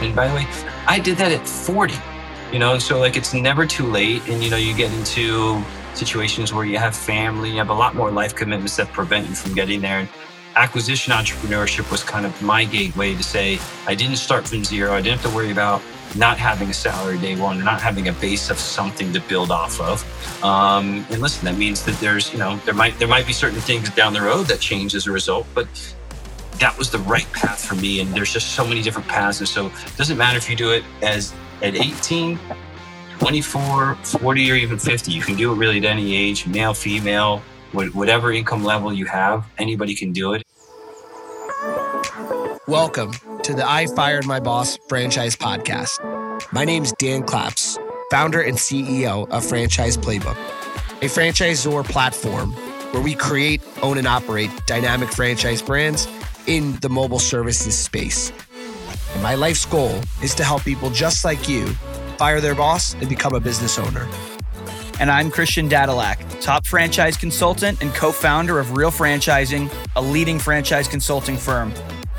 And by the way, I did that at 40, you know, so like it's never too late. And, you know, you get into situations where you have family, you have a lot more life commitments that prevent you from getting there. And acquisition entrepreneurship was kind of my gateway to say, I didn't start from zero. I didn't have to worry about not having a salary day one, not having a base of something to build off of. Um, and listen, that means that there's, you know, there might there might be certain things down the road that change as a result, but that was the right path for me. And there's just so many different paths. And so it doesn't matter if you do it as at 18, 24, 40, or even 50. You can do it really at any age, male, female, whatever income level you have, anybody can do it. Welcome to the I Fired My Boss franchise podcast. My name is Dan Claps, founder and CEO of Franchise Playbook, a franchisor platform where we create, own, and operate dynamic franchise brands in the mobile services space. And my life's goal is to help people just like you fire their boss and become a business owner. And I'm Christian Dadulak, top franchise consultant and co founder of Real Franchising, a leading franchise consulting firm.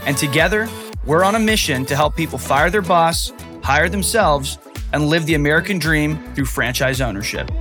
And together, we're on a mission to help people fire their boss, hire themselves, and live the American dream through franchise ownership.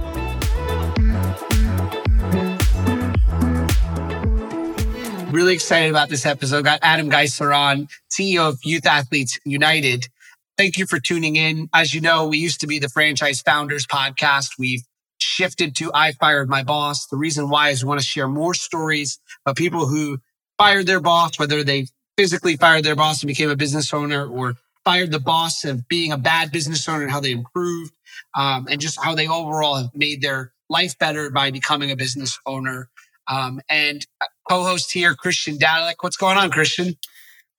Really excited about this episode. Got Adam Geisler on, CEO of Youth Athletes United. Thank you for tuning in. As you know, we used to be the Franchise Founders podcast. We've shifted to I Fired My Boss. The reason why is we want to share more stories of people who fired their boss, whether they physically fired their boss and became a business owner or fired the boss of being a bad business owner and how they improved um, and just how they overall have made their life better by becoming a business owner. Um, and co-host here, Christian Dadulak. What's going on, Christian?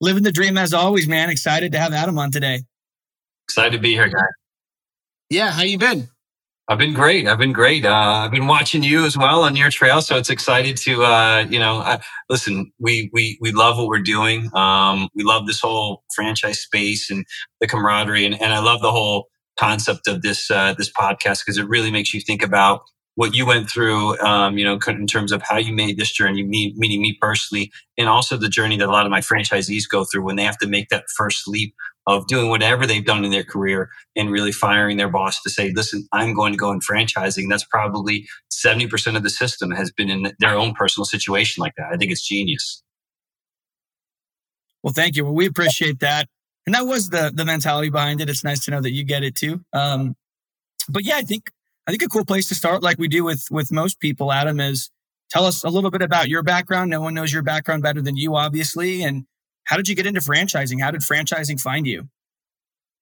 Living the dream as always, man. Excited to have Adam on today. Excited to be here, guys. Yeah, how you been? I've been great. I've been great. Uh, I've been watching you as well on your trail, so it's excited to uh, you know. Uh, listen, we we we love what we're doing. Um, we love this whole franchise space and the camaraderie, and, and I love the whole concept of this uh, this podcast because it really makes you think about what you went through, um, you know, in terms of how you made this journey, me, me personally, and also the journey that a lot of my franchisees go through when they have to make that first leap of doing whatever they've done in their career and really firing their boss to say, listen, I'm going to go in franchising. That's probably 70% of the system has been in their own personal situation like that. I think it's genius. Well, thank you. Well, we appreciate that. And that was the the mentality behind it. It's nice to know that you get it too. Um, but yeah, I think I think a cool place to start, like we do with with most people, Adam, is tell us a little bit about your background. No one knows your background better than you, obviously. And how did you get into franchising? How did franchising find you?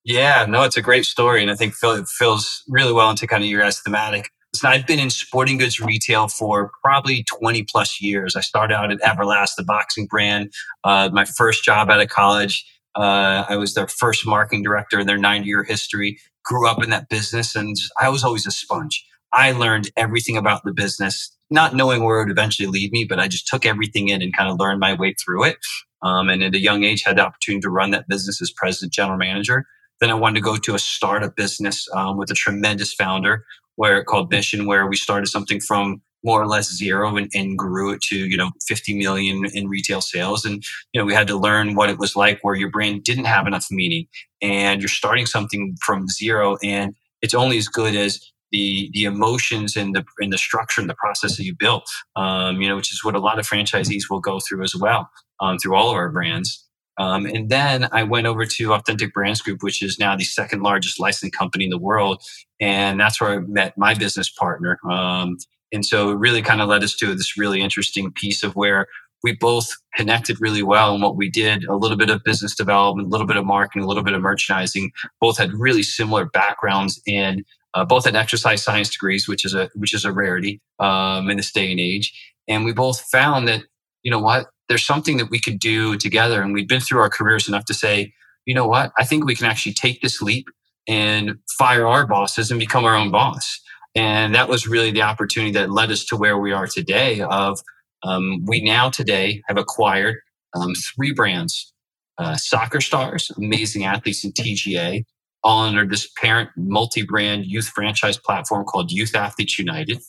Yeah, no, it's a great story, and I think it fills really well into kind of your thematic. So I've been in sporting goods retail for probably 20 plus years. I started out at Everlast, the boxing brand. Uh, my first job out of college, uh, I was their first marketing director in their 90 year history grew up in that business and I was always a sponge. I learned everything about the business, not knowing where it would eventually lead me, but I just took everything in and kind of learned my way through it. Um, and at a young age, had the opportunity to run that business as president, general manager. Then I wanted to go to a startup business um, with a tremendous founder where called Mission, where we started something from more or less zero and, and, grew it to you know 50 million in retail sales and you know we had to learn what it was like where your brand didn't have enough meaning and you're starting something from zero and it's only as good as the the emotions and the and the structure and the process that you built um, you know which is what a lot of franchisees will go through as well um, through all of our brands um, and then I went over to Authentic Brands Group, which is now the second largest licensing company in the world. And that's where I met my business partner. Um, and so it really kind of led us to this really interesting piece of where we both connected really well in what we did a little bit of business development, a little bit of marketing, a little bit of merchandising. Both had really similar backgrounds in uh, both had exercise science degrees, which is a which is a rarity um, in this day and age. And we both found that you know what, there's something that we could do together. And we've been through our careers enough to say, you know what, I think we can actually take this leap and fire our bosses and become our own boss. And that was really the opportunity that led us to where we are today. Of um, we now today have acquired um, three brands: uh, Soccer Stars, Amazing Athletes, and TGA, all under this parent multi-brand youth franchise platform called Youth Athletes United.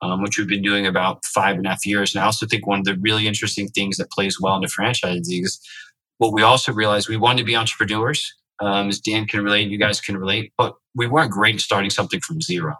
Um, which we've been doing about five and a half years. And I also think one of the really interesting things that plays well into franchising is what we also realized we wanted to be entrepreneurs, um, as Dan can relate, you guys can relate, but we weren't great at starting something from zero.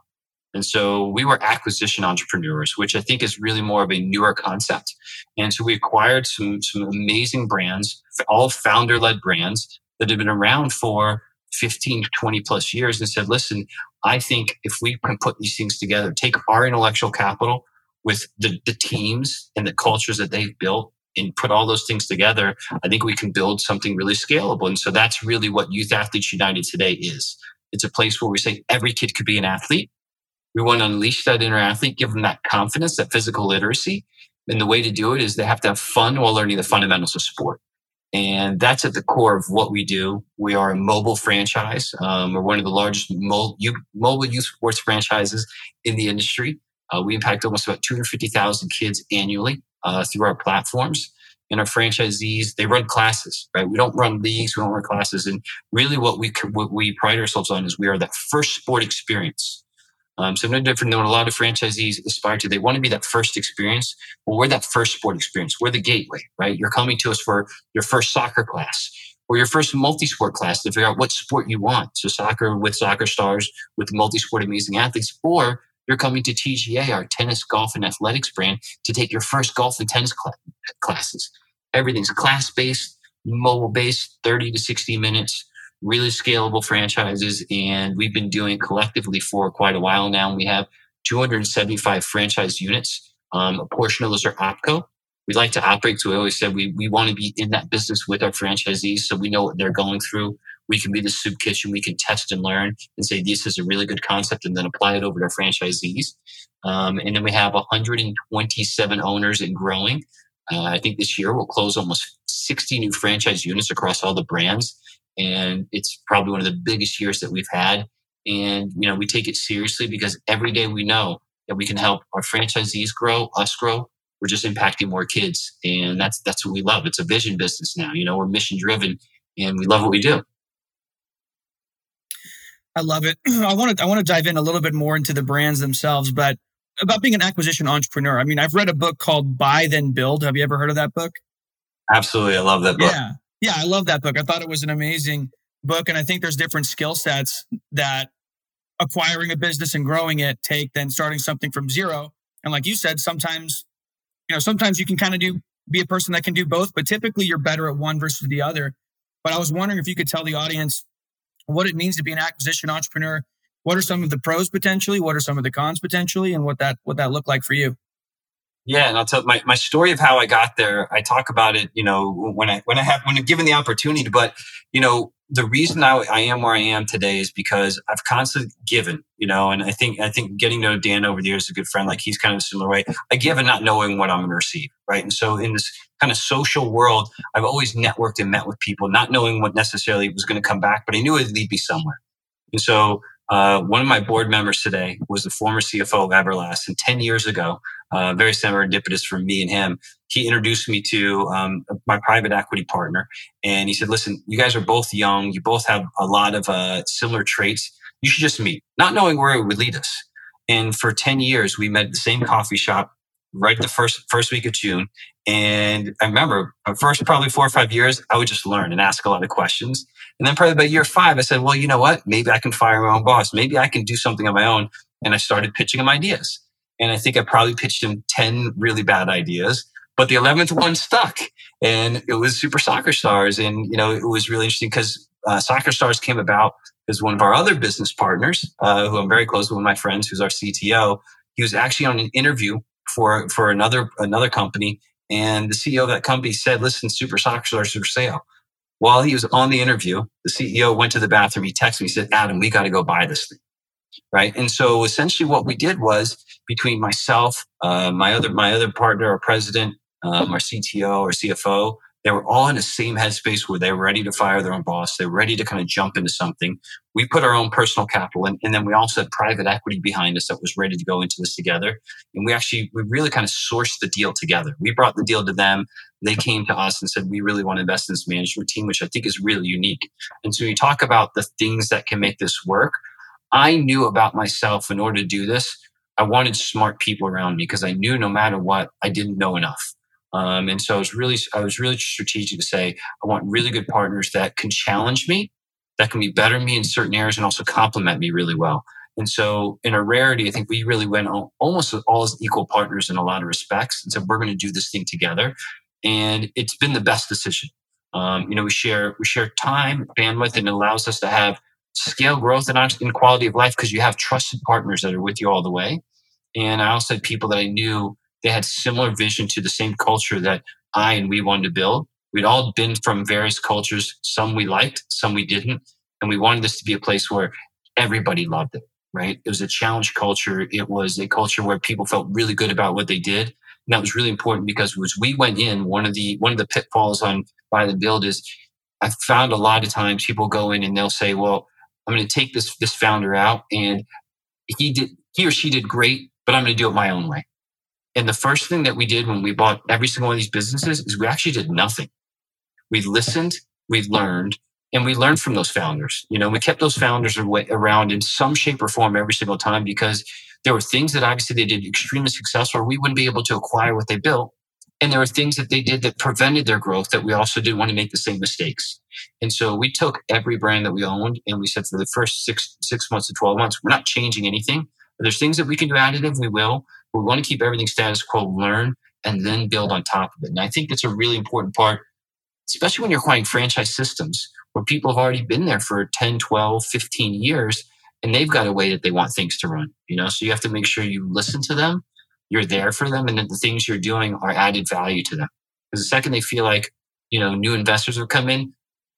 And so we were acquisition entrepreneurs, which I think is really more of a newer concept. And so we acquired some, some amazing brands, all founder led brands that have been around for 15, 20 plus years and said, listen, I think if we can put these things together, take our intellectual capital with the, the teams and the cultures that they've built and put all those things together, I think we can build something really scalable. And so that's really what Youth Athletes United today is. It's a place where we say every kid could be an athlete. We want to unleash that inner athlete, give them that confidence, that physical literacy. And the way to do it is they have to have fun while learning the fundamentals of sport. And that's at the core of what we do. We are a mobile franchise. Um, we're one of the largest mobile youth sports franchises in the industry. Uh, we impact almost about 250,000 kids annually uh, through our platforms. And our franchisees, they run classes, right? We don't run leagues, we don't run classes. And really what we, what we pride ourselves on is we are that first sport experience. Um, so no different than what a lot of franchisees aspire to. They want to be that first experience. Well, we're that first sport experience. We're the gateway, right? You're coming to us for your first soccer class or your first multi-sport class to figure out what sport you want. So soccer with soccer stars, with multi-sport amazing athletes, or you're coming to TGA, our tennis, golf, and athletics brand, to take your first golf and tennis cl- classes. Everything's class based, mobile based, 30 to 60 minutes, really scalable franchises. And we've been doing collectively for quite a while now. We have 275 franchise units. Um, a portion of those are OPCO. We like to operate. So we always said we, we want to be in that business with our franchisees so we know what they're going through we can be the soup kitchen. We can test and learn and say this is a really good concept and then apply it over to our franchisees. Um, and then we have 127 owners and growing. Uh, I think this year we'll close almost 60 new franchise units across all the brands. And it's probably one of the biggest years that we've had. And, you know, we take it seriously because every day we know that we can help our franchisees grow, us grow. We're just impacting more kids. And that's, that's what we love. It's a vision business now. You know, we're mission driven and we love what we do. I love it. I want to I want to dive in a little bit more into the brands themselves, but about being an acquisition entrepreneur. I mean, I've read a book called Buy Then Build. Have you ever heard of that book? Absolutely, I love that book. Yeah, yeah, I love that book. I thought it was an amazing book, and I think there's different skill sets that acquiring a business and growing it take than starting something from zero. And like you said, sometimes you know sometimes you can kind of do be a person that can do both, but typically you're better at one versus the other. But I was wondering if you could tell the audience what it means to be an acquisition entrepreneur. What are some of the pros potentially? What are some of the cons potentially? And what that what that looked like for you? Yeah, and I'll tell my, my story of how I got there. I talk about it, you know, when I when I have when I'm given the opportunity. But you know, the reason I, I am where I am today is because I've constantly given, you know, and I think I think getting to know Dan over the years is a good friend. Like he's kind of a similar way. I give and not knowing what I'm going to receive, right? And so in this kind of social world, I've always networked and met with people, not knowing what necessarily was going to come back, but I knew it'd lead me somewhere. And so uh, one of my board members today was the former CFO of Everlast, and ten years ago, uh, very serendipitous for me and him. He introduced me to um, my private equity partner, and he said, "Listen, you guys are both young. You both have a lot of uh, similar traits. You should just meet." Not knowing where it would lead us. And for ten years, we met at the same coffee shop right the first first week of June. And I remember the first probably four or five years, I would just learn and ask a lot of questions. And then probably by year five, I said, well, you know what? Maybe I can fire my own boss. Maybe I can do something on my own. And I started pitching him ideas. And I think I probably pitched him 10 really bad ideas, but the 11th one stuck. And it was Super Soccer Stars. And, you know, it was really interesting because uh, Soccer Stars came about because one of our other business partners, uh, who I'm very close with, one of my friends, who's our CTO, he was actually on an interview for, for another, another company. And the CEO of that company said, listen, Super Soccer Stars for sale. While he was on the interview, the CEO went to the bathroom. He texted me, he said, Adam, we got to go buy this thing right? And so essentially, what we did was between myself, uh, my other my other partner, our president, um, our CTO, or CFO, they were all in the same headspace where they were ready to fire their own boss. They were ready to kind of jump into something. We put our own personal capital in, and then we also had private equity behind us that was ready to go into this together. And we actually, we really kind of sourced the deal together. We brought the deal to them. They came to us and said, we really want to invest in this management team, which I think is really unique. And so you talk about the things that can make this work. I knew about myself in order to do this. I wanted smart people around me because I knew no matter what, I didn't know enough. Um, and so I was really, I was really strategic to say, I want really good partners that can challenge me that can be better me in certain areas and also complement me really well. And so in a rarity, I think we really went almost all as equal partners in a lot of respects. And so we're going to do this thing together. And it's been the best decision. Um, you know, we share, we share time, bandwidth, and it allows us to have scale growth and in quality of life because you have trusted partners that are with you all the way. And I also had people that I knew they had similar vision to the same culture that I and we wanted to build. We'd all been from various cultures. Some we liked, some we didn't. And we wanted this to be a place where everybody loved it, right? It was a challenge culture. It was a culture where people felt really good about what they did. And that was really important because as we went in, one of the, one of the pitfalls on Buy Then Build is I found a lot of times people go in and they'll say, well, I'm going to take this, this founder out and he did, he or she did great, but I'm going to do it my own way. And the first thing that we did when we bought every single one of these businesses is we actually did nothing. We listened, we learned, and we learned from those founders. You know, we kept those founders around in some shape or form every single time because there were things that obviously they did extremely successful, or we wouldn't be able to acquire what they built. And there were things that they did that prevented their growth that we also didn't want to make the same mistakes. And so we took every brand that we owned and we said for the first six six months to 12 months, we're not changing anything. There's things that we can do additive, we will. We want to keep everything status quo, learn, and then build on top of it. And I think that's a really important part, especially when you're acquiring franchise systems where people have already been there for 10, 12, 15 years and they've got a way that they want things to run, you know? So you have to make sure you listen to them, you're there for them, and that the things you're doing are added value to them. Because the second they feel like, you know, new investors will come in,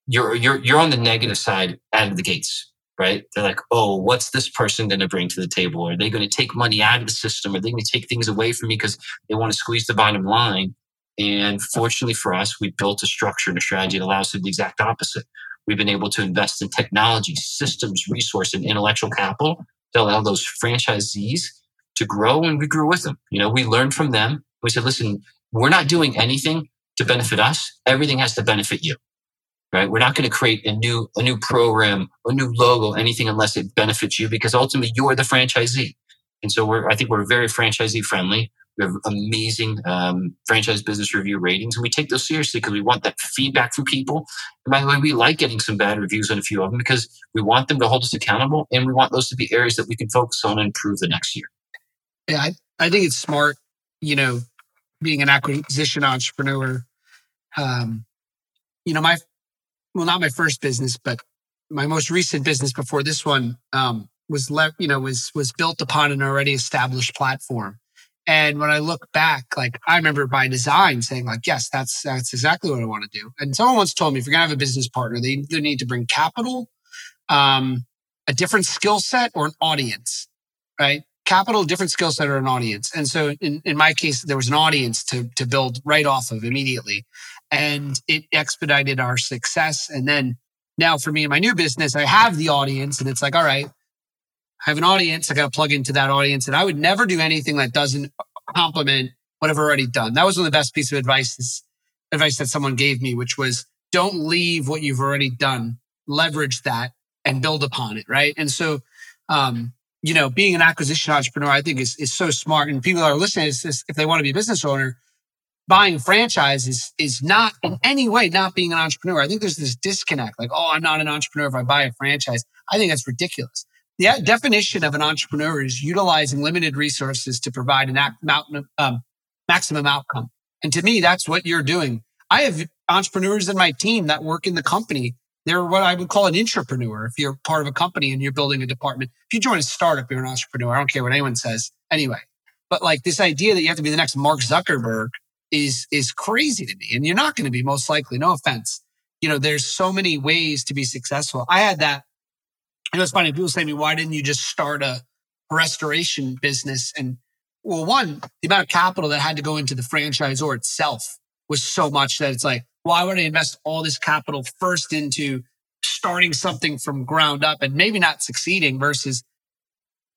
you're you're you're on the negative side out of the gates, right? They're like, oh, what's this person going to bring to the table? Are they going to take money out of the system? Are they going to take things away from me because they want to squeeze the bottom line? And fortunately for us, we built a structure and a strategy that allows us to do the exact opposite. We've been able to invest in technology, systems, resource, and intellectual capital to allow those franchisees to grow, and we grew with them. You know, we learned from them. We said, listen, we're not doing anything to benefit us. Everything has to benefit you. Right? We're not going to create a new a new program, a new logo, anything unless it benefits you, because ultimately you're the franchisee. And so we're I think we're very franchisee friendly. We have amazing um, franchise business review ratings, and we take those seriously because we want that feedback from people. And by the way, we like getting some bad reviews on a few of them because we want them to hold us accountable, and we want those to be areas that we can focus on and improve the next year. Yeah, I, I think it's smart. You know, being an acquisition entrepreneur. Um, you know, my well, not my first business, but my most recent business before this one um, was le- you know was was built upon an already established platform and when I look back, like I remember by design saying like, yes, that's, that's exactly what I want to do. And someone once told me if you're to have a business partner, they either need to bring capital, um, a different skill set or an audience, right? Capital, different skill set or an audience. And so in, in my case, there was an audience to, to build right off of immediately and it expedited our success. And then now for me and my new business, I have the audience and it's like, all right, I have an audience. I got to plug into that audience. And I would never do anything that doesn't complement what I've already done. That was one of the best pieces of advice, advice that someone gave me, which was don't leave what you've already done. Leverage that and build upon it. Right. And so, um, you know, being an acquisition entrepreneur, I think is, is so smart. And people that are listening, is, is if they want to be a business owner, buying franchises is not in any way not being an entrepreneur. I think there's this disconnect like, oh, I'm not an entrepreneur if I buy a franchise. I think that's ridiculous. The definition of an entrepreneur is utilizing limited resources to provide an um, maximum outcome. And to me, that's what you're doing. I have entrepreneurs in my team that work in the company. They're what I would call an entrepreneur. If you're part of a company and you're building a department, if you join a startup, you're an entrepreneur. I don't care what anyone says anyway. But like this idea that you have to be the next Mark Zuckerberg is, is crazy to me. And you're not going to be most likely. No offense. You know, there's so many ways to be successful. I had that it was funny. People say to me, why didn't you just start a restoration business? And well, one, the amount of capital that had to go into the franchisor itself was so much that it's like, why would I invest all this capital first into starting something from ground up and maybe not succeeding versus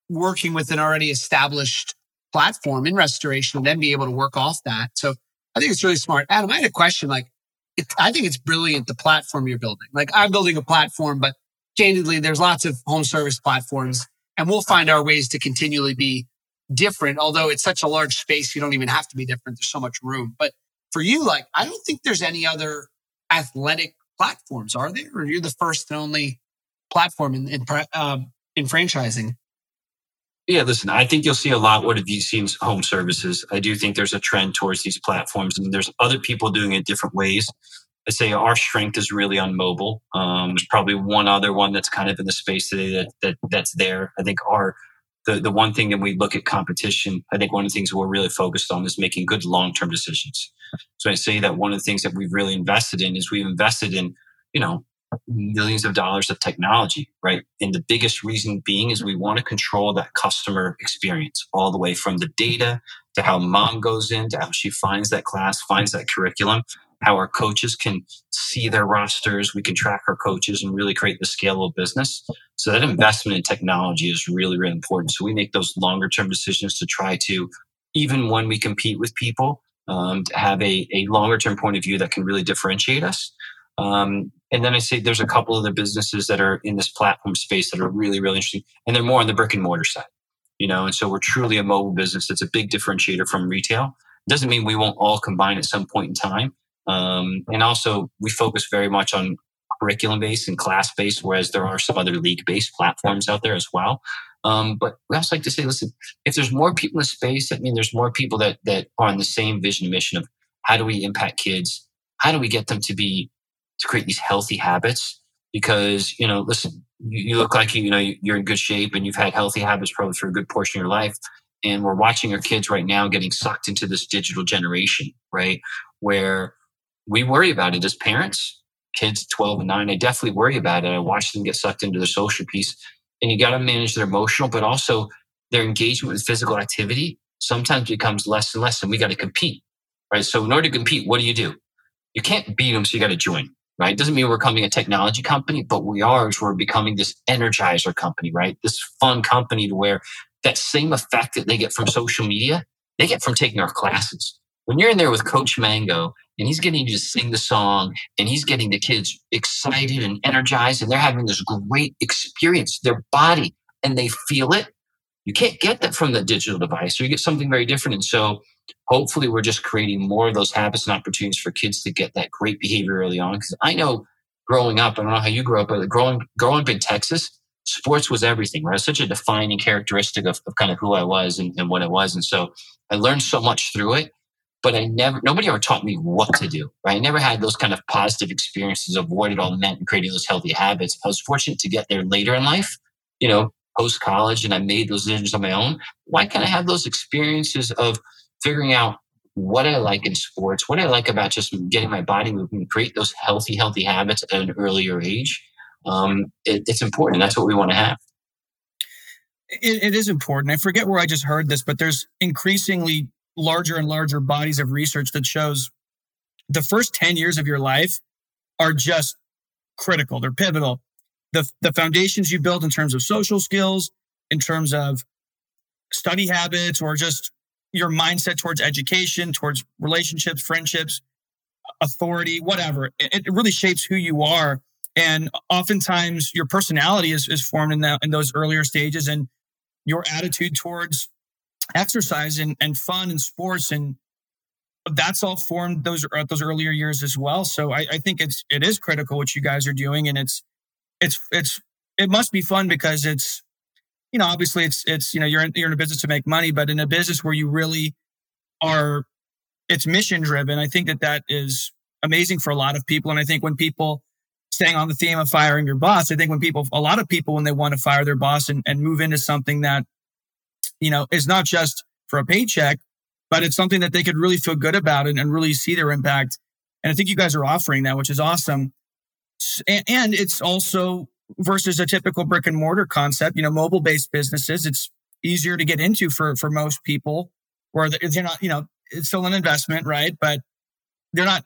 working with an already established platform in restoration and then be able to work off that. So I think it's really smart. Adam, I had a question. Like, it, I think it's brilliant the platform you're building. Like, I'm building a platform, but candidly, there's lots of home service platforms and we'll find our ways to continually be different. Although it's such a large space, you don't even have to be different. There's so much room. But for you, like, I don't think there's any other athletic platforms, are there? Or you're the first and only platform in in, um, in franchising? Yeah, listen, I think you'll see a lot what have you seen home services. I do think there's a trend towards these platforms and there's other people doing it different ways. I say our strength is really on mobile. Um, there's probably one other one that's kind of in the space today that, that that's there. I think our the, the one thing that we look at competition, I think one of the things we're really focused on is making good long term decisions. So I say that one of the things that we've really invested in is we've invested in, you know, millions of dollars of technology, right? And the biggest reason being is we want to control that customer experience all the way from the data to how mom goes in to how she finds that class, finds that curriculum, how our coaches can see their rosters. We can track our coaches and really create the scalable business. So that investment in technology is really, really important. So we make those longer term decisions to try to, even when we compete with people, um, to have a, a longer term point of view that can really differentiate us. Um, and then I say there's a couple of the businesses that are in this platform space that are really, really interesting, and they're more on the brick and mortar side, you know. And so we're truly a mobile business. That's a big differentiator from retail. Doesn't mean we won't all combine at some point in time. Um, and also, we focus very much on curriculum based and class based, whereas there are some other league based platforms out there as well. Um, but we also like to say, listen, if there's more people in the space, I mean, there's more people that that are on the same vision and mission of how do we impact kids? How do we get them to be to create these healthy habits because you know listen you, look like you, you know you're in good shape and you've had healthy habits probably for a good portion of your life. And we're watching our kids right now getting sucked into this digital generation right? Where we worry about it as parents kids 12 and 9 i definitely worry about it. I watch them get sucked into the social piece. And you got to manage their emotional but also their engagement with physical activity sometimes becomes less and less and we got to compete right? So in order to compete what do you do? You can't beat them so you got to join right? Doesn't mean we're becoming a technology company, but we are as we're becoming this energizer company, right? This fun company to where that same effect that they get from social media, they get from taking our classes. When you're in there with Coach Mango and he's getting you to sing the song and he's getting the kids excited and energized and they're having this great experience, their body, and they feel it. You can't get that from the digital device, or you get something very different. And so hopefully we're just creating more of those habits and opportunities for kids to get that great behavior early on. Because I know growing up, I don't know how you grew up, but growing growing up in Texas, sports was everything, right? such a defining characteristic of, of kind of who I was and, and what I was. And so I learned so much through it. But I never, nobody ever taught me what to do, right? I never had those kind of positive experiences of what it all meant and creating those healthy habits. I was fortunate to get there later in life, you know, post college, and I made those decisions on my own. Why can't I have those experiences of figuring out what I like in sports, what I like about just getting my body moving, create those healthy, healthy habits at an earlier age. Um, it, it's important. That's what we want to have. It, it is important. I forget where I just heard this, but there's increasingly larger and larger bodies of research that shows the first 10 years of your life are just critical. They're pivotal. The, the foundations you build in terms of social skills, in terms of study habits, or just your mindset towards education, towards relationships, friendships, authority, whatever. It, it really shapes who you are. And oftentimes your personality is, is formed in that, in those earlier stages and your attitude towards exercise and, and fun and sports and that's all formed those uh, those earlier years as well. So I, I think it's it is critical what you guys are doing, and it's it's it's it must be fun because it's you know, obviously it's, it's, you know, you're in, you're in a business to make money, but in a business where you really are, it's mission driven. I think that that is amazing for a lot of people. And I think when people, staying on the theme of firing your boss, I think when people, a lot of people, when they want to fire their boss and, and move into something that, you know, is not just for a paycheck, but it's something that they could really feel good about and, and really see their impact. And I think you guys are offering that, which is awesome. And, and it's also versus a typical brick and mortar concept. You know, mobile based businesses, it's easier to get into for, for most people where they're not, you know, it's still an investment, right? But they're not,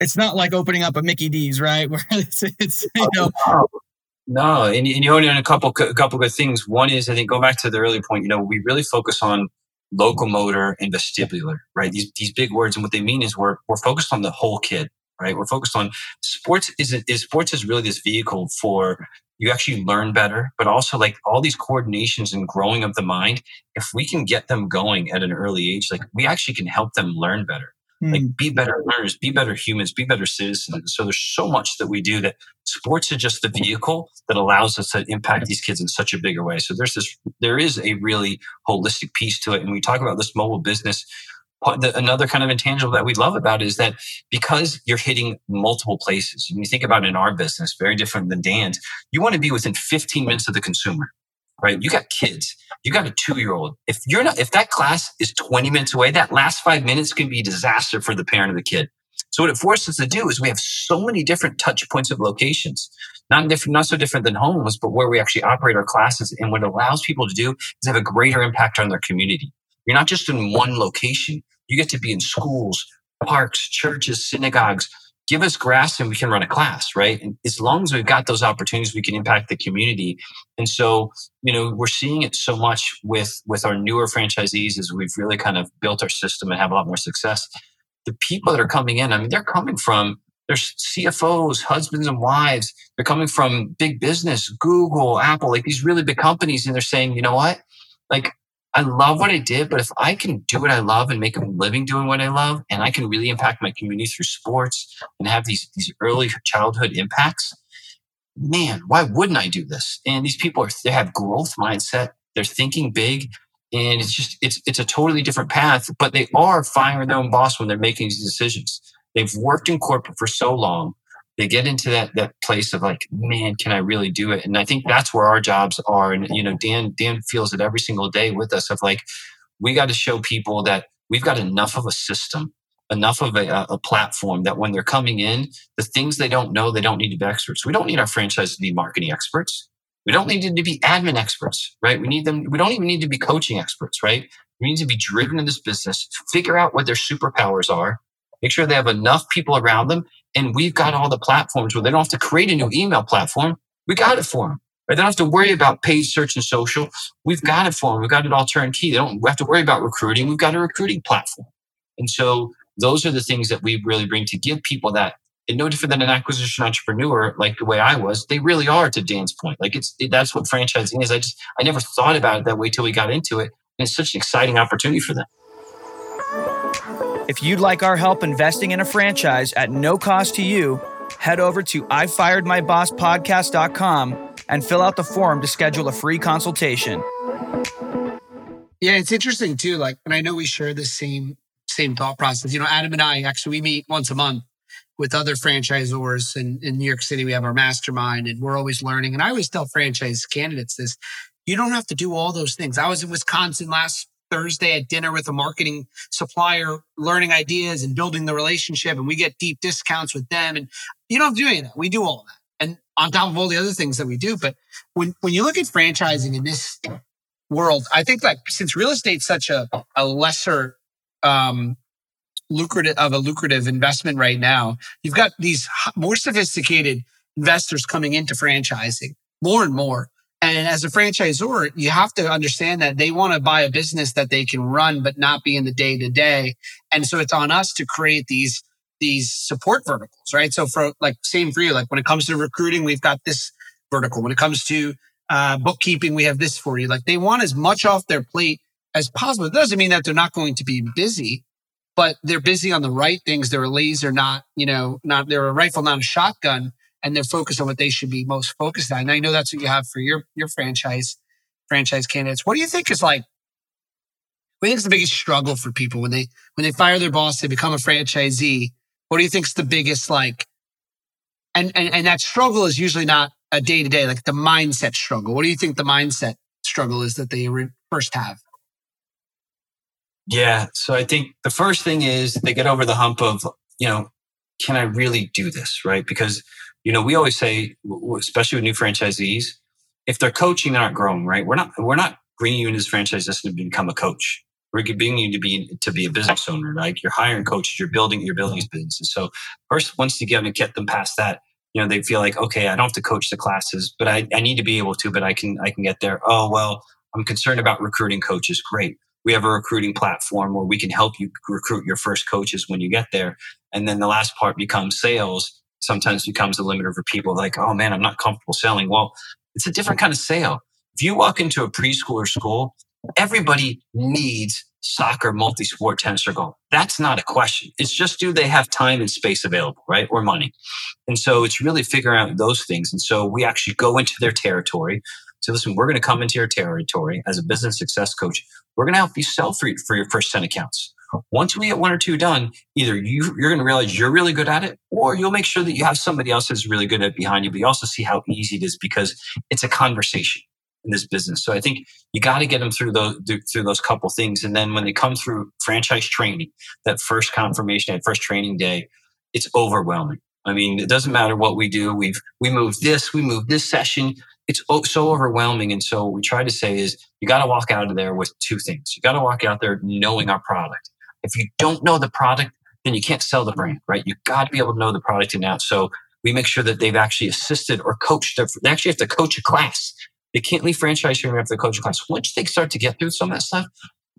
it's not like opening up a Mickey D's, right? Where it's, it's you oh, know. No, and, and you only on a couple, a couple good things. One is, I think, go back to the earlier point, you know, we really focus on locomotor and vestibular, right? These, these big words. And what they mean is we're, we're focused on the whole kid right? We're focused on sports. Is is sports is really this vehicle for you actually learn better, but also like all these coordinations and growing of the mind. If we can get them going at an early age, like we actually can help them learn better. Mm. Like be better learners, be better humans, be better citizens. So there's so much that we do that sports are just the vehicle that allows us to impact these kids in such a bigger way. So there's this, there is a really holistic piece to it. And we talk about this mobile business. Another kind of intangible that we love about is that because you're hitting multiple places, when you think about in our business, very different than Dan's, you want to be within 15 minutes of the consumer right? You got kids, you got a two year old. If you're not, if that class is 20 minutes away, that last five minutes can be a disaster for the parent of the kid. So what it forces us to do is we have so many different touch points of locations, not different, not so different than homes, but where we actually operate our classes. And what it allows people to do is have a greater impact on their community. You're not just in one location. You get to be in schools, parks, churches, synagogues, give us grass and we can run a class, right? And as long as we've got those opportunities, we can impact the community. And so, you know, we're seeing it so much with with our newer franchisees as we've really kind of built our system and have a lot more success. The people that are coming in, I mean, they're coming from there's CFOs, husbands and wives. They're coming from big business, Google, Apple, like these really big companies, and they're saying, you know what? Like I love what I did, but if I can do what I love and make a living doing what I love, and I can really impact my community through sports and have these, these early childhood impacts, man, why wouldn't I do this? And these people are, they have growth mindset. They're thinking big and it's just, it's, it's a totally different path, but they are firing their own boss when they're making these decisions. They've worked in corporate for so long they get into that that place of like man can i really do it? And i think that's where our jobs are. And you know dan dan feels it every single day with us of like we got to show people that we've got enough of a system enough of a, a, platform that when they're coming in the things they don't know they don't need to be experts. We don't need our franchise to be marketing experts. We don't need them to be admin experts right? We need them we don't even need to be coaching experts right? We need to be driven in this business figure out what their superpowers are make sure they have enough people around them and we've got all the platforms where they don't have to create a new email platform. We got it for them. Right? They don't have to worry about paid search and social. We've got it for them. We've got it all turnkey. They don't have to worry about recruiting. We've got a recruiting platform. And so those are the things that we really bring to give people that and no different than an acquisition entrepreneur, like the way I was, they really are to Dan's point. Like it's, it, that's what franchising is. I just, I never thought about it that way till we got into it. And it's such an exciting opportunity for them. If you'd like our help investing in a franchise at no cost to you, head over to ifiredmybosspodcast.com and fill out the form to schedule a free consultation. Yeah, it's interesting too. Like, and I know we share the same same thought process. You know, Adam and I actually we meet once a month with other franchisors and in New York City we have our mastermind and we're always learning. And I always tell franchise candidates this, you don't have to do all those things. I was in Wisconsin last Thursday at dinner with a marketing supplier, learning ideas and building the relationship. And we get deep discounts with them. And you don't have to do any of that. We do all of that. And on top of all the other things that we do. But when, when you look at franchising in this world, I think like since real estate's such a, a lesser, um, lucrative of a lucrative investment right now, you've got these more sophisticated investors coming into franchising more and more. And as a franchisor, you have to understand that they want to buy a business that they can run, but not be in the day to day. And so it's on us to create these, these support verticals, right? So for like, same for you, like when it comes to recruiting, we've got this vertical. When it comes to uh, bookkeeping, we have this for you. Like they want as much off their plate as possible. It doesn't mean that they're not going to be busy, but they're busy on the right things. They're laser, not, you know, not, they're a rifle, not a shotgun and they're focused on what they should be most focused on. And I know that's what you have for your your franchise franchise candidates. What do you think is like? What do you think is the biggest struggle for people when they when they fire their boss, they become a franchisee? What do you think is the biggest like? And and and that struggle is usually not a day to day, like the mindset struggle. What do you think the mindset struggle is that they re- first have? Yeah, so I think the first thing is they get over the hump of you know, can I really do this right? Because you know, we always say, especially with new franchisees, if they're coaching, they're not growing, right? We're not, we're not bringing you into this franchise just to become a coach. We're bringing you to be to be a business owner. Like you're hiring coaches, you're building, you're building these businesses. So first, once you get to get them past that, you know, they feel like, okay, I don't have to coach the classes, but I, I need to be able to, but I can, I can get there. Oh, well, I'm concerned about recruiting coaches. Great. We have a recruiting platform where we can help you recruit your first coaches when you get there. And then the last part becomes sales sometimes becomes a limiter for people like, oh man, I'm not comfortable selling. Well, it's a different kind of sale. If you walk into a preschool or school, everybody needs soccer, multi-sport, tennis, or golf. That's not a question. It's just do they have time and space available, right? Or money. And so it's really figuring out those things. And so we actually go into their territory. So listen, we're going to come into your territory as a business success coach. We're going to help you sell for, for your first 10 accounts. Once we get one or two done, either you, you're going to realize you're really good at it, or you'll make sure that you have somebody else that's really good at it behind you. But you also see how easy it is because it's a conversation in this business. So I think you got to get them through those through those couple things, and then when they come through franchise training, that first confirmation, that first training day, it's overwhelming. I mean, it doesn't matter what we do. We've we moved this, we moved this session. It's so overwhelming, and so what we try to say is you got to walk out of there with two things. You got to walk out there knowing our product. If you don't know the product, then you can't sell the brand, right? You got to be able to know the product and out. So we make sure that they've actually assisted or coached. They actually have to coach a class they can't leave franchise training after the coaching class. Once they start to get through some of that stuff,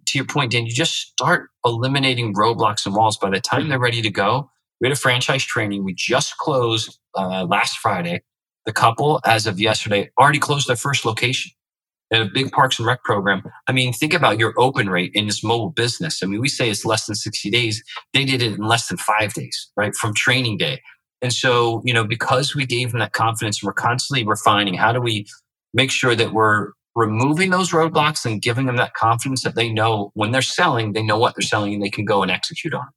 to your point, Dan, you just start eliminating roadblocks and walls. By the time they're ready to go, we had a franchise training. We just closed uh, last Friday. The couple, as of yesterday, already closed their first location at a big parks and rec program. I mean, think about your open rate in this mobile business. I mean, we say it's less than 60 days. They did it in less than five days, right? From training day. And so, you know, because we gave them that confidence, and we're constantly refining how do we make sure that we're removing those roadblocks and giving them that confidence that they know when they're selling, they know what they're selling and they can go and execute on.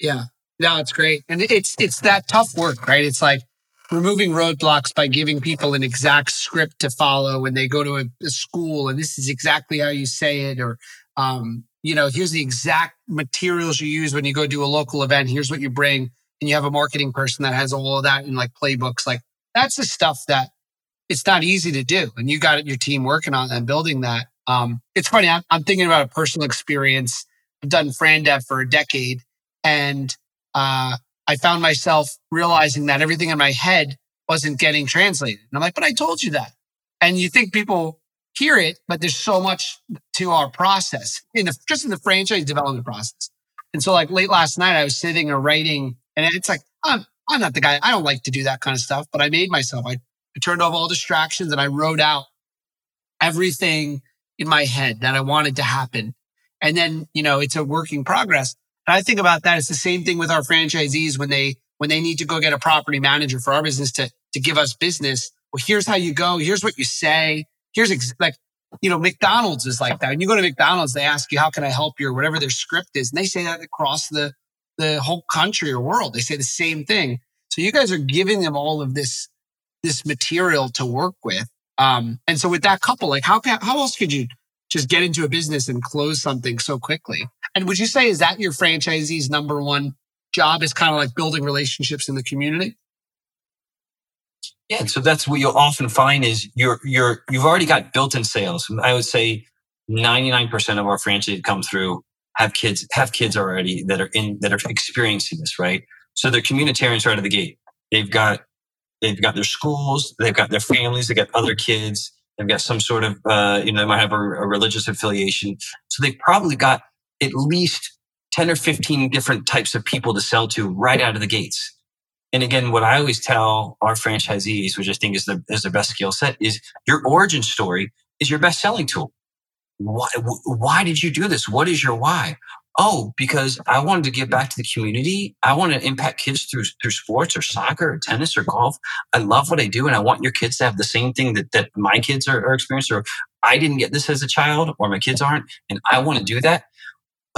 Yeah. No, it's great. And it's it's that tough work, right? It's like removing roadblocks by giving people an exact script to follow when they go to a, a school and this is exactly how you say it or um, you know, here's the exact materials you use when you go do a local event. Here's what you bring. And you have a marketing person that has all of that in like playbooks. Like that's the stuff that it's not easy to do. And you got your team working on and building that. Um, it's funny. I'm, I'm, thinking about a personal experience. I've done FranDev for a decade and, uh, I found myself realizing that everything in my head wasn't getting translated. And I'm like, but I told you that. And you think people hear it, but there's so much to our process in the, just in the franchise development process. And so like late last night, I was sitting or writing and it's like, I'm, I'm not the guy. I don't like to do that kind of stuff, but I made myself, I I turned off all distractions and I wrote out everything in my head that I wanted to happen. And then, you know, it's a working progress. And I think about that. It's the same thing with our franchisees when they, when they need to go get a property manager for our business to, to give us business. Well, here's how you go. Here's what you say. Here's ex- like, you know, McDonald's is like that. When you go to McDonald's, they ask you, how can I help you or whatever their script is. And they say that across the, the whole country or world. They say the same thing. So you guys are giving them all of this this material to work with. Um, and so with that couple, like how can, how else could you just get into a business and close something so quickly? And would you say, is that your franchisee's number one job is kind of like building relationships in the community? Yeah. So that's what you'll often find is you're, you're, you've already got built-in sales. I would say 99% of our franchisees come through have kids, have kids already that are in, that are experiencing this, right? So they're communitarians right out of the gate. They've got they've got their schools, they've got their families, they've got other kids, they've got some sort of, uh, you know, they might have a, a religious affiliation. So they've probably got at least 10 or 15 different types of people to sell to right out of the gates. And again, what I always tell our franchisees, which I think is the, is the best skill set, is your origin story is your best selling tool. Why, why did you do this? What is your why? oh, because I wanted to give back to the community. I want to impact kids through through sports or soccer or tennis or golf. I love what I do, and I want your kids to have the same thing that that my kids are, are experiencing. Or I didn't get this as a child, or my kids aren't, and I want to do that.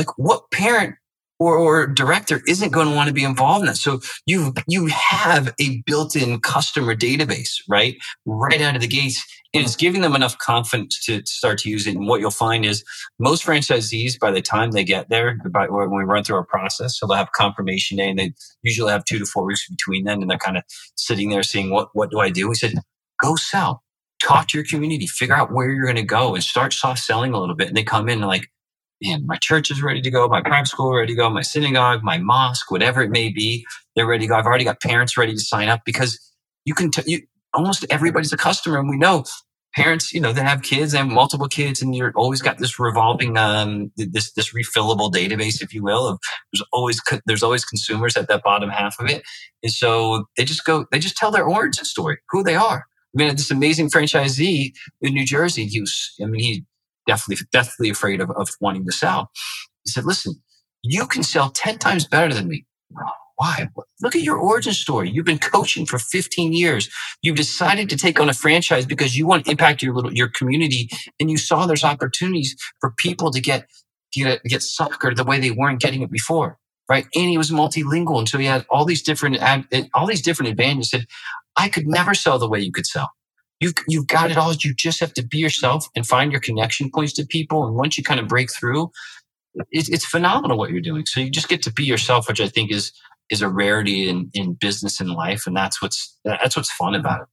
Like, what parent or, or director isn't going to want to be involved in that. So you you have a built-in customer database, right? Right out of the gates. And it's giving them enough confidence to start to use it. And what you'll find is most franchisees, by the time they get there, by, when we run through our process, so they'll have confirmation day and they usually have two to four weeks between then. And they're kind of sitting there saying, what, what do I do? We said, go sell, talk to your community, figure out where you're going to go and start soft selling a little bit. And they come in and like, man, my church is ready to go, my private school ready to go, my synagogue, my mosque, whatever it may be, they're ready to go. I've already got parents ready to sign up because you can, t- you, almost everybody's a customer. And we know parents, you know, they have kids, and multiple kids, and you're always got this revolving, um, this, this refillable database, if you will, of there's always, there's always consumers at that bottom half of it. And so they just go, they just tell their origin story, who they are. I mean, this amazing franchisee in New Jersey, he was, I mean, he definitely, definitely afraid of, of wanting to sell. He said, listen, you can sell 10 times better than me. Why? Look at your origin story. You've been coaching for 15 years. You've decided to take on a franchise because you want to impact your little your community, and you saw there's opportunities for people to get get get soccer the way they weren't getting it before, right? And he was multilingual, and so he had all these different all these different advantages. Said, I could never sell the way you could sell. You you've got it all. You just have to be yourself and find your connection points to people. And once you kind of break through, it's, it's phenomenal what you're doing. So you just get to be yourself, which I think is is a rarity in, in business and life. And that's what's, that's what's fun about it.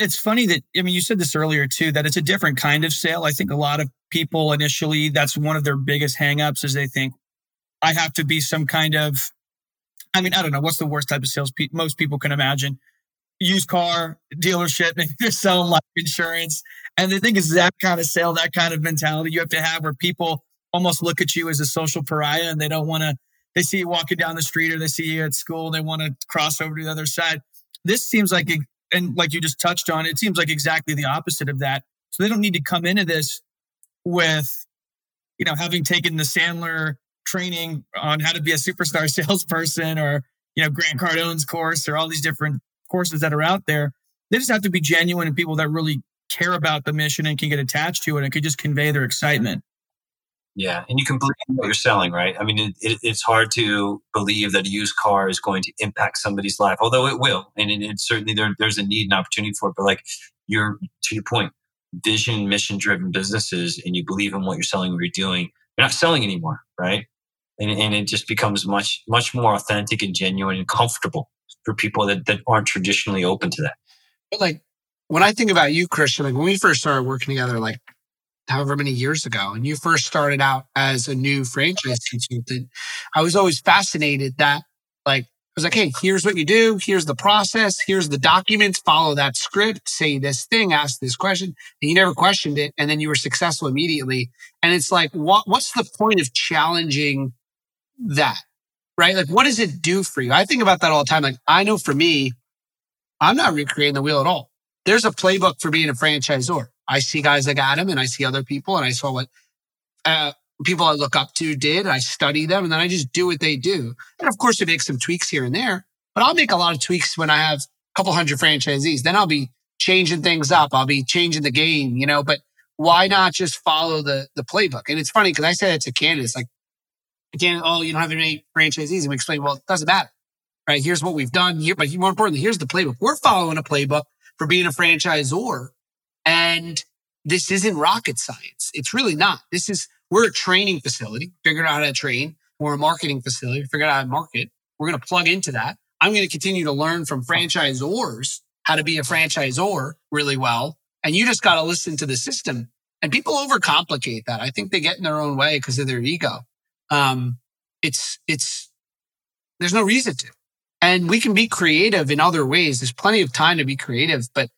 It's funny that, I mean, you said this earlier too, that it's a different kind of sale. I think a lot of people initially, that's one of their biggest hangups is they think I have to be some kind of, I mean, I don't know, what's the worst type of sales pe- most people can imagine? Used car dealership, maybe they're selling life insurance. And the thing is that kind of sale, that kind of mentality you have to have where people almost look at you as a social pariah and they don't want to they see you walking down the street or they see you at school, they want to cross over to the other side. This seems like, and like you just touched on, it seems like exactly the opposite of that. So they don't need to come into this with, you know, having taken the Sandler training on how to be a superstar salesperson or, you know, Grant Cardone's course or all these different courses that are out there. They just have to be genuine and people that really care about the mission and can get attached to it and could just convey their excitement. Yeah, and you can believe what you're selling, right? I mean, it, it, it's hard to believe that a used car is going to impact somebody's life, although it will, and it, it certainly there, there's a need and opportunity for it. But like you're to your point, vision, mission driven businesses, and you believe in what you're selling, what you're doing, you're not selling anymore, right? And, and it just becomes much much more authentic and genuine and comfortable for people that, that aren't traditionally open to that. But like when I think about you, Christian, like when we first started working together, like however many years ago and you first started out as a new franchise consultant, I was always fascinated that like, I was like, hey, here's what you do. Here's the process. Here's the documents. Follow that script. Say this thing. Ask this question. And you never questioned it. And then you were successful immediately. And it's like, what, what's the point of challenging that? Right? Like, what does it do for you? I think about that all the time. Like, I know for me, I'm not recreating the wheel at all. There's a playbook for being a franchisor. I see guys like Adam and I see other people and I saw what uh, people I look up to did. I study them and then I just do what they do. And of course, it makes some tweaks here and there, but I'll make a lot of tweaks when I have a couple hundred franchisees. Then I'll be changing things up. I'll be changing the game, you know, but why not just follow the, the playbook? And it's funny because I said it to candidates like, again, oh, you don't have any franchisees. And we explain, well, it doesn't matter, right? Here's what we've done here. But more importantly, here's the playbook. We're following a playbook for being a franchisor and this isn't rocket science. It's really not. This is, we're a training facility, figuring out how to train. We're a marketing facility, figuring out how to market. We're going to plug into that. I'm going to continue to learn from franchisors how to be a franchisor really well. And you just got to listen to the system. And people overcomplicate that. I think they get in their own way because of their ego. Um, it's, it's, there's no reason to. And we can be creative in other ways. There's plenty of time to be creative, but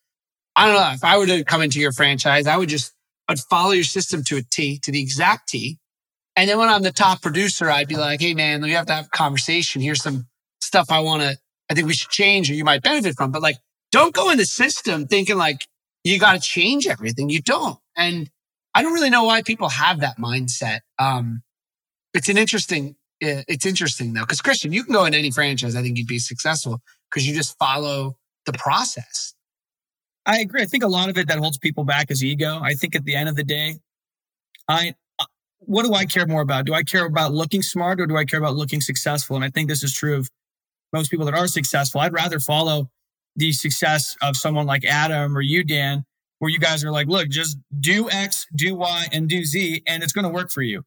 I don't know. If I were to come into your franchise, I would just, I'd follow your system to a T, to the exact T. And then when I'm the top producer, I'd be like, Hey man, we have to have a conversation. Here's some stuff I want to, I think we should change or you might benefit from. But like, don't go in the system thinking like you got to change everything. You don't. And I don't really know why people have that mindset. Um, it's an interesting, it's interesting though. Cause Christian, you can go in any franchise. I think you'd be successful because you just follow the process. I agree. I think a lot of it that holds people back is ego. I think at the end of the day, I uh, what do I care more about? Do I care about looking smart or do I care about looking successful? And I think this is true of most people that are successful. I'd rather follow the success of someone like Adam or you, Dan, where you guys are like, look, just do X, do Y, and do Z, and it's going to work for you.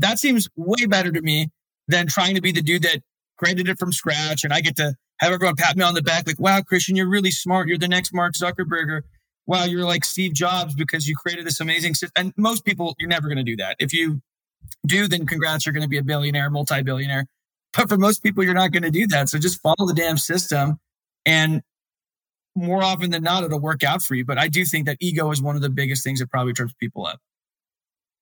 That seems way better to me than trying to be the dude that created it from scratch and I get to have everyone pat me on the back, like, wow, Christian, you're really smart. You're the next Mark Zuckerberg. wow, you're like Steve Jobs because you created this amazing system. And most people, you're never going to do that. If you do, then congrats, you're going to be a billionaire, multi billionaire. But for most people, you're not going to do that. So just follow the damn system. And more often than not, it'll work out for you. But I do think that ego is one of the biggest things that probably trips people up.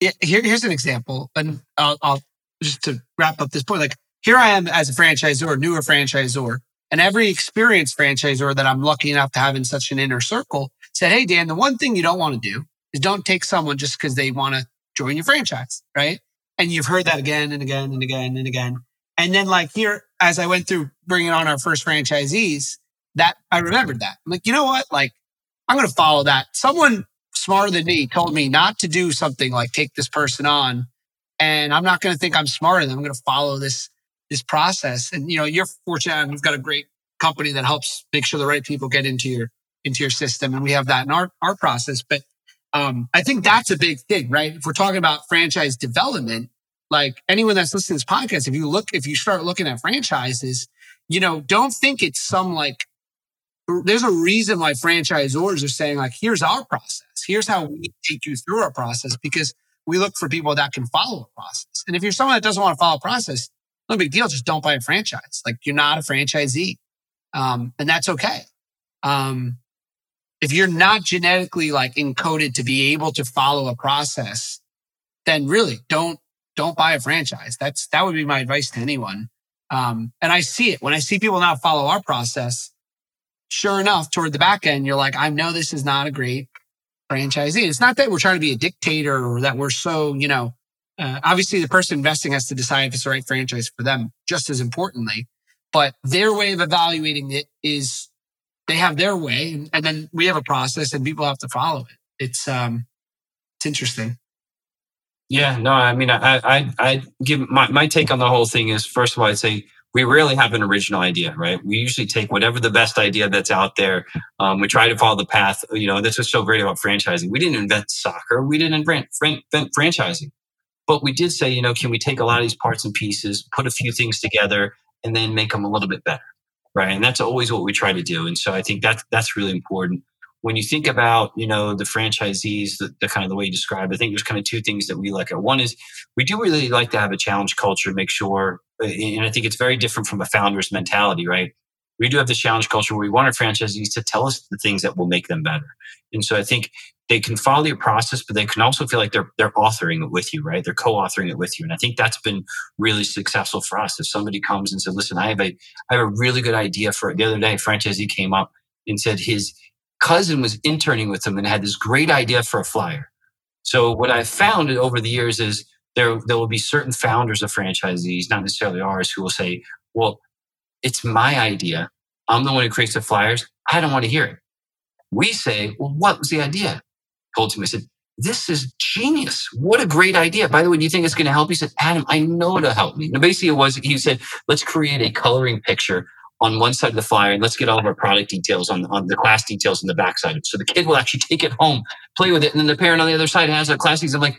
Here, here's an example. And I'll, I'll just to wrap up this point, like here I am as a franchisor, newer franchisor. And every experienced franchisor that I'm lucky enough to have in such an inner circle said, Hey, Dan, the one thing you don't want to do is don't take someone just because they want to join your franchise, right? And you've heard that again and again and again and again. And then like here, as I went through bringing on our first franchisees, that I remembered that. I'm like, you know what? Like, I'm going to follow that. Someone smarter than me told me not to do something like take this person on. And I'm not going to think I'm smarter than I'm going to follow this, this process. And, you know, you're fortunate you've got a great company that helps make sure the right people get into your, into your system. And we have that in our, our process. But, um, I think that's a big thing, right? If we're talking about franchise development, like anyone that's listening to this podcast, if you look, if you start looking at franchises, you know, don't think it's some like, there's a reason why franchisors are saying like, here's our process. Here's how we take you through our process because we look for people that can follow a process. And if you're someone that doesn't want to follow a process, no big deal. Just don't buy a franchise. Like you're not a franchisee. Um, and that's okay. Um, if you're not genetically like encoded to be able to follow a process, then really don't don't buy a franchise. That's that would be my advice to anyone. Um, and I see it when I see people not follow our process. Sure enough, toward the back end, you're like, I know this is not a great franchisee. It's not that we're trying to be a dictator or that we're so, you know, uh, obviously the person investing has to decide if it's the right franchise for them, just as importantly. But their way of evaluating it is they have their way, and, and then we have a process, and people have to follow it. It's um, it's interesting. Yeah, no, I mean, I, I, I give my, my take on the whole thing is first of all, I'd say we rarely have an original idea, right? We usually take whatever the best idea that's out there. Um, we try to follow the path. You know, that's what's so great about franchising. We didn't invent soccer. We didn't invent, invent franchising, but we did say, you know, can we take a lot of these parts and pieces, put a few things together, and then make them a little bit better, right? And that's always what we try to do. And so I think that's that's really important when you think about you know the franchisees the, the, kind of the way you described i think there's kind of two things that we like at. One is we do really like to have a challenge culture make sure uh, and i think it's very different from a founder's mentality right? We do have this challenge culture where we want our franchisees to tell us the things that will make them better. And so i think they can follow your process but they can also feel like they're they're authoring it with you right? They're co-authoring it with you. And i think that's been really successful for us. If somebody comes and says listen i have a i have a really good idea for it. The other day franchisee came up and said his cousin was interning with him and had this great idea for a flyer. So what I've found over the years is there there will be certain founders of franchisees, not necessarily ours, who will say, "Well, it's my idea. I'm the one who creates the flyers. I don't want to hear it." We say, "Well, what was the idea?" Told him, I said, "This is genius. What a great idea. By the way, do you think it's going to help?" He said, "Adam, I know it'll help me." And basically, it was he said, "Let's create a coloring picture on one side of the flyer and let's get all of our product details on, on the class details on the back side. So the kid will actually take it home, play with it. And then the parent on the other side has a class. I'm like,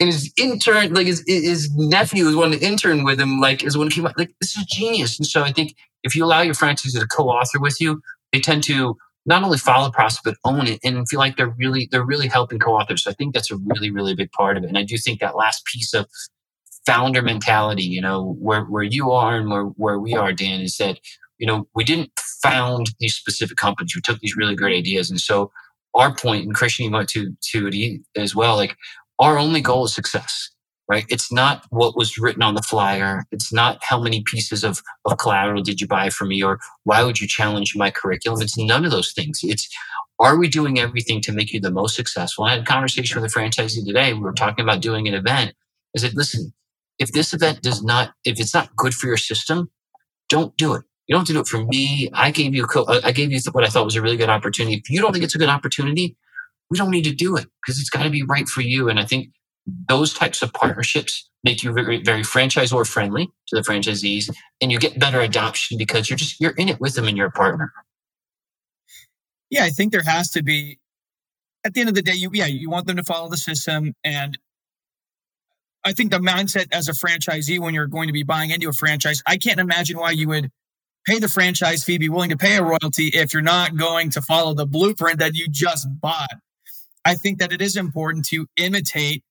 and his intern, like his, his nephew is one to intern with him, like is one came up, like this is genius. And so I think if you allow your franchisees to co-author with you, they tend to not only follow the process, but own it and feel like they're really, they're really helping co-authors. So I think that's a really, really big part of it. And I do think that last piece of founder mentality, you know, where, where you are and where, where we are, Dan, is that you know, we didn't found these specific companies. We took these really great ideas. And so our point, and Christian, you went to, to it as well, like our only goal is success, right? It's not what was written on the flyer. It's not how many pieces of, of collateral did you buy from me or why would you challenge my curriculum? It's none of those things. It's, are we doing everything to make you the most successful? I had a conversation with a franchisee today. We were talking about doing an event. I said, listen, if this event does not, if it's not good for your system, don't do it. You don't have to do it for me. I gave you, uh, I gave you what I thought was a really good opportunity. If you don't think it's a good opportunity, we don't need to do it because it's got to be right for you. And I think those types of partnerships make you very, very franchisor friendly to the franchisees, and you get better adoption because you're just you're in it with them and you're a partner. Yeah, I think there has to be. At the end of the day, you yeah, you want them to follow the system, and I think the mindset as a franchisee when you're going to be buying into a franchise, I can't imagine why you would pay the franchise fee, be willing to pay a royalty if you're not going to follow the blueprint that you just bought. I think that it is important to imitate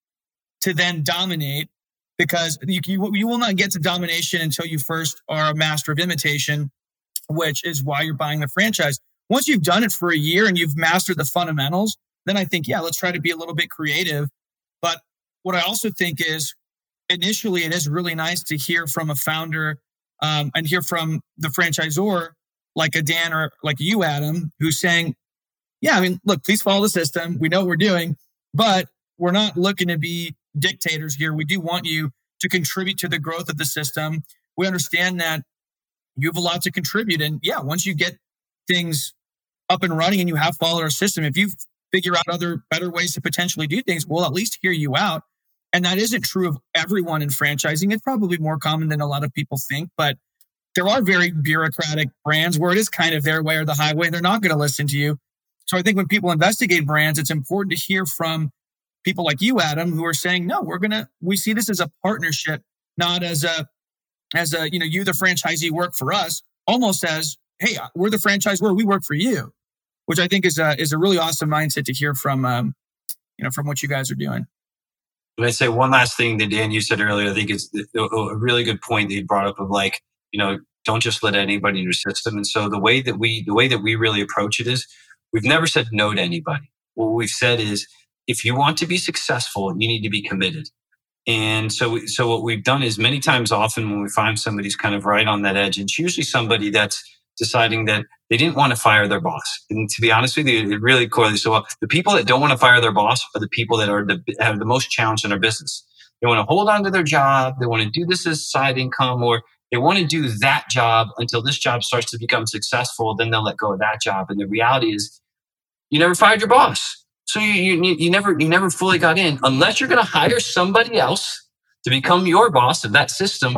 to then dominate because you, you, you will not get to domination until you first are a master of imitation, which is why you're buying the franchise. Once you've done it for a year and you've mastered the fundamentals, then I think, yeah, let's try to be a little bit creative. But what I also think is initially it is really nice to hear from a founder um, and hear from the franchisor, like a Dan or like you, Adam, who's saying, yeah, I mean, look, please follow the system. We know what we're doing. but we're not looking to be dictators here. We do want you to contribute to the growth of the system. We understand that you have a lot to contribute. And yeah, once you get things up and running and you have followed our system, if you figure out other better ways to potentially do things, we'll at least hear you out. And that isn't true of everyone in franchising. It's probably more common than a lot of people think, but there are very bureaucratic brands where it is kind of their way or the highway. They're not going to listen to you. So I think when people investigate brands, it's important to hear from people like you, Adam, who are saying, no, we're going to, we see this as a partnership, not as a, as a, you know, you, the franchisee work for us, almost as, Hey, we're the franchise where we work for you, which I think is a, is a really awesome mindset to hear from, um, you know, from what you guys are doing. Can I say one last thing that Dan, you said earlier, I think it's a really good point that you brought up of like, you know, don't just let anybody in your system. And so the way that we, the way that we really approach it is we've never said no to anybody. What we've said is, if you want to be successful, you need to be committed. And so, so what we've done is many times often when we find somebody's kind of right on that edge, it's usually somebody that's deciding that they didn't want to fire their boss. And to be honest with you, it really correlates so well. The people that don't want to fire their boss are the people that are the, have the most challenge in their business. They want to hold on to their job. They want to do this as side income or they want to do that job until this job starts to become successful. Then they'll let go of that job. And the reality is you never fired your boss. So you, you, you never, you never fully got in unless you're going to hire somebody else to become your boss of that system.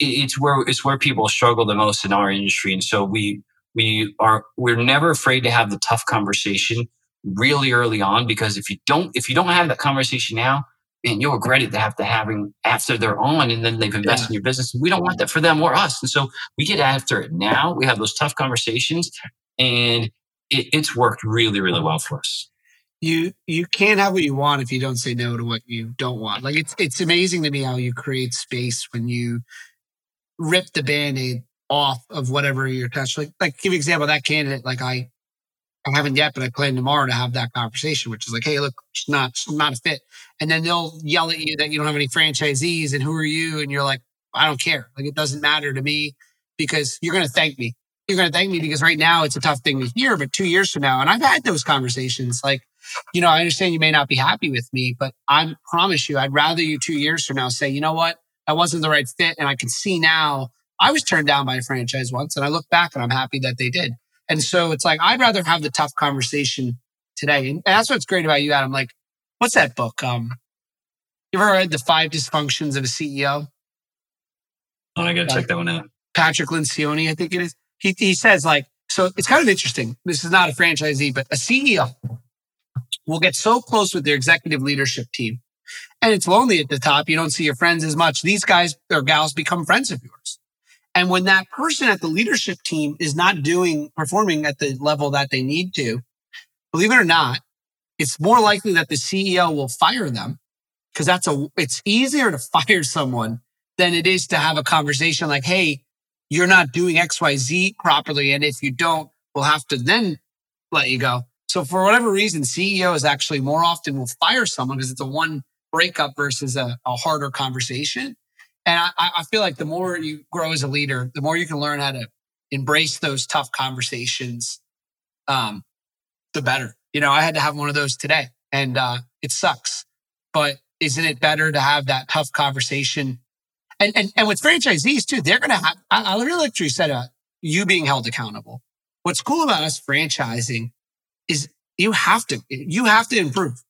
It's where, it's where people struggle the most in our industry. And so we, we are, we're never afraid to have the tough conversation really early on because if you don't, if you don't have that conversation now, man, you'll regret it to have to having after they're on and then they've invested yeah. in your business. We don't want that for them or us. And so we get after it now. We have those tough conversations and it, it's worked really, really well for us you you can't have what you want if you don't say no to what you don't want. Like it's it's amazing to me how you create space when you rip the band-aid off of whatever you're touching. Like like give you example that candidate, like I I haven't yet, but I plan tomorrow to have that conversation, which is like, hey, look, it's not it's not a fit. And then they'll yell at you that you don't have any franchisees and who are you? And you're like, I don't care. Like it doesn't matter to me because you're gonna thank me. You're gonna thank me because right now it's a tough thing to hear, but two years from now, and I've had those conversations like you know, I understand you may not be happy with me, but I promise you, I'd rather you two years from now say, you know what, that wasn't the right fit. And I can see now I was turned down by a franchise once and I look back and I'm happy that they did. And so it's like, I'd rather have the tough conversation today. And that's what's great about you, Adam. Like, what's that book? Um, you ever read The Five Dysfunctions of a CEO? Oh, I got to check that one out. Patrick Lencioni, I think it is. He, he says like, so it's kind of interesting. This is not a franchisee, but a CEO will get so close with their executive leadership team. And it's lonely at the top. You don't see your friends as much. These guys or gals become friends of yours. And when that person at the leadership team is not doing, performing at the level that they need to, believe it or not, it's more likely that the CEO will fire them because that's a, it's easier to fire someone than it is to have a conversation like, Hey, you're not doing XYZ properly. And if you don't, we'll have to then let you go. So for whatever reason, CEOs actually more often will fire someone because it's a one breakup versus a, a harder conversation. And I, I, feel like the more you grow as a leader, the more you can learn how to embrace those tough conversations, um, the better. You know, I had to have one of those today and uh, it sucks. But isn't it better to have that tough conversation? And and, and with franchisees too, they're gonna have I, I really like you said uh, you being held accountable. What's cool about us franchising is you have to, you have to improve.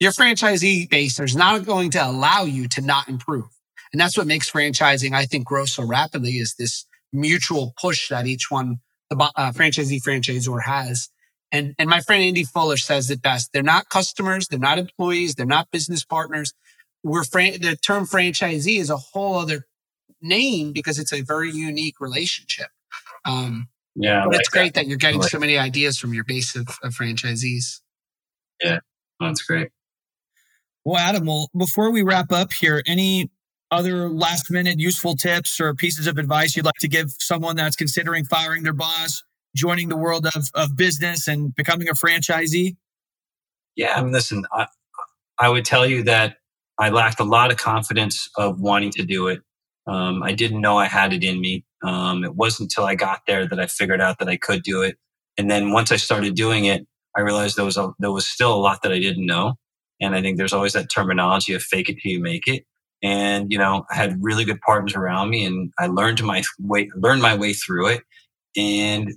Your franchisee base is not going to allow you to not improve. And that's what makes franchising, I think, grow so rapidly is this mutual push that each one, the uh, franchisee franchisor has. And, and my friend Andy Fuller says it best. They're not customers. They're not employees. They're not business partners. We're fran- the term franchisee is a whole other name because it's a very unique relationship. Um, yeah. But like it's great that. that you're getting like so many ideas from your base of, of franchisees. Yeah, that's great. Well, Adam, well, before we wrap up here, any other last minute useful tips or pieces of advice you'd like to give someone that's considering firing their boss, joining the world of, of business and becoming a franchisee? Yeah, I mean, listen, I, I would tell you that I lacked a lot of confidence of wanting to do it. Um, I didn't know I had it in me. Um, it wasn't until I got there that I figured out that I could do it. And then once I started doing it, I realized there was a, there was still a lot that I didn't know. And I think there's always that terminology of fake it till you make it. And, you know, I had really good partners around me and I learned my way, learned my way through it. And,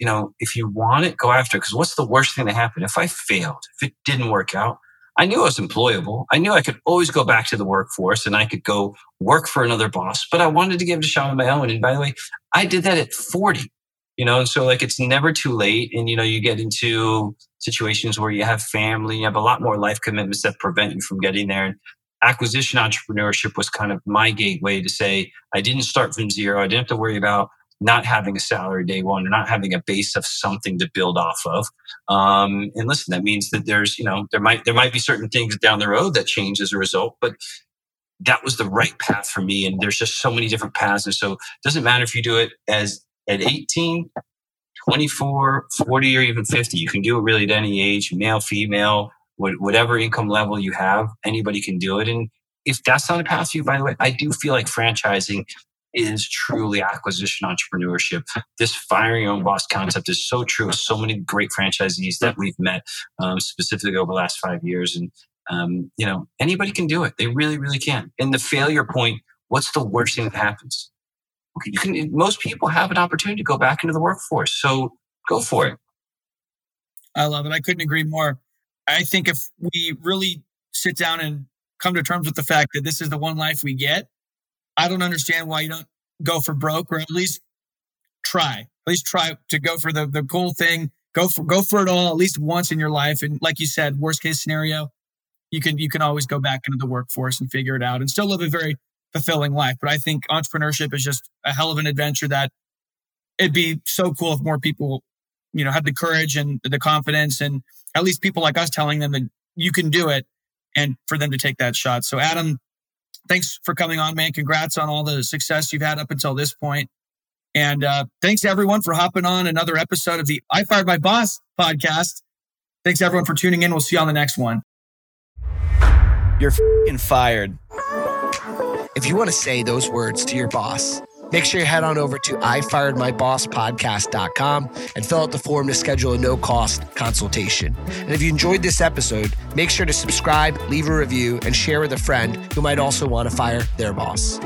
you know, if you want it, go after it. Cause what's the worst thing to happen? If I failed, if it didn't work out, I knew I was employable. I knew I could always go back to the workforce and I could go work for another boss, but I wanted to give it a shot on my own. And by the way, I did that at 40, you know, and so like it's never too late. And, you know, you get into situations where you have family, you have a lot more life commitments that prevent you from getting there. And acquisition entrepreneurship was kind of my gateway to say, I didn't start from zero. I didn't have to worry about not having a salary day one or not having a base of something to build off of. Um, and listen, that means that there's, you know, there might, there might be certain things down the road that change as a result, but that was the right path for me. And there's just so many different paths. And so it doesn't matter if you do it as at 18, 24, 40, or even 50. You can do it really at any age, male, female, whatever income level you have, anybody can do it. And if that's not a path for you, by the way, I do feel like franchising is truly acquisition entrepreneurship. This firing your own boss concept is so true so many great franchisees that we've met, um, specifically over the last five years. And, um, you know, anybody can do it. They really, really can. And the failure point, what's the worst thing that happens? You can, most people have an opportunity to go back into the workforce. So go for it. I love it. I couldn't agree more. I think if we really sit down and come to terms with the fact that this is the one life we get, I don't understand why you don't go for broke or at least try. At least try to go for the the cool thing. Go for go for it all at least once in your life. And like you said, worst case scenario, you can you can always go back into the workforce and figure it out and still live a very fulfilling life. But I think entrepreneurship is just a hell of an adventure that it'd be so cool if more people, you know, had the courage and the confidence and at least people like us telling them that you can do it and for them to take that shot. So Adam, thanks for coming on, man. Congrats on all the success you've had up until this point. And uh, thanks everyone for hopping on another episode of the I Fired My Boss podcast. Thanks everyone for tuning in. We'll see you on the next one. You're fired. If you want to say those words to your boss, Make sure you head on over to ifiredmybosspodcast.com and fill out the form to schedule a no cost consultation. And if you enjoyed this episode, make sure to subscribe, leave a review, and share with a friend who might also want to fire their boss.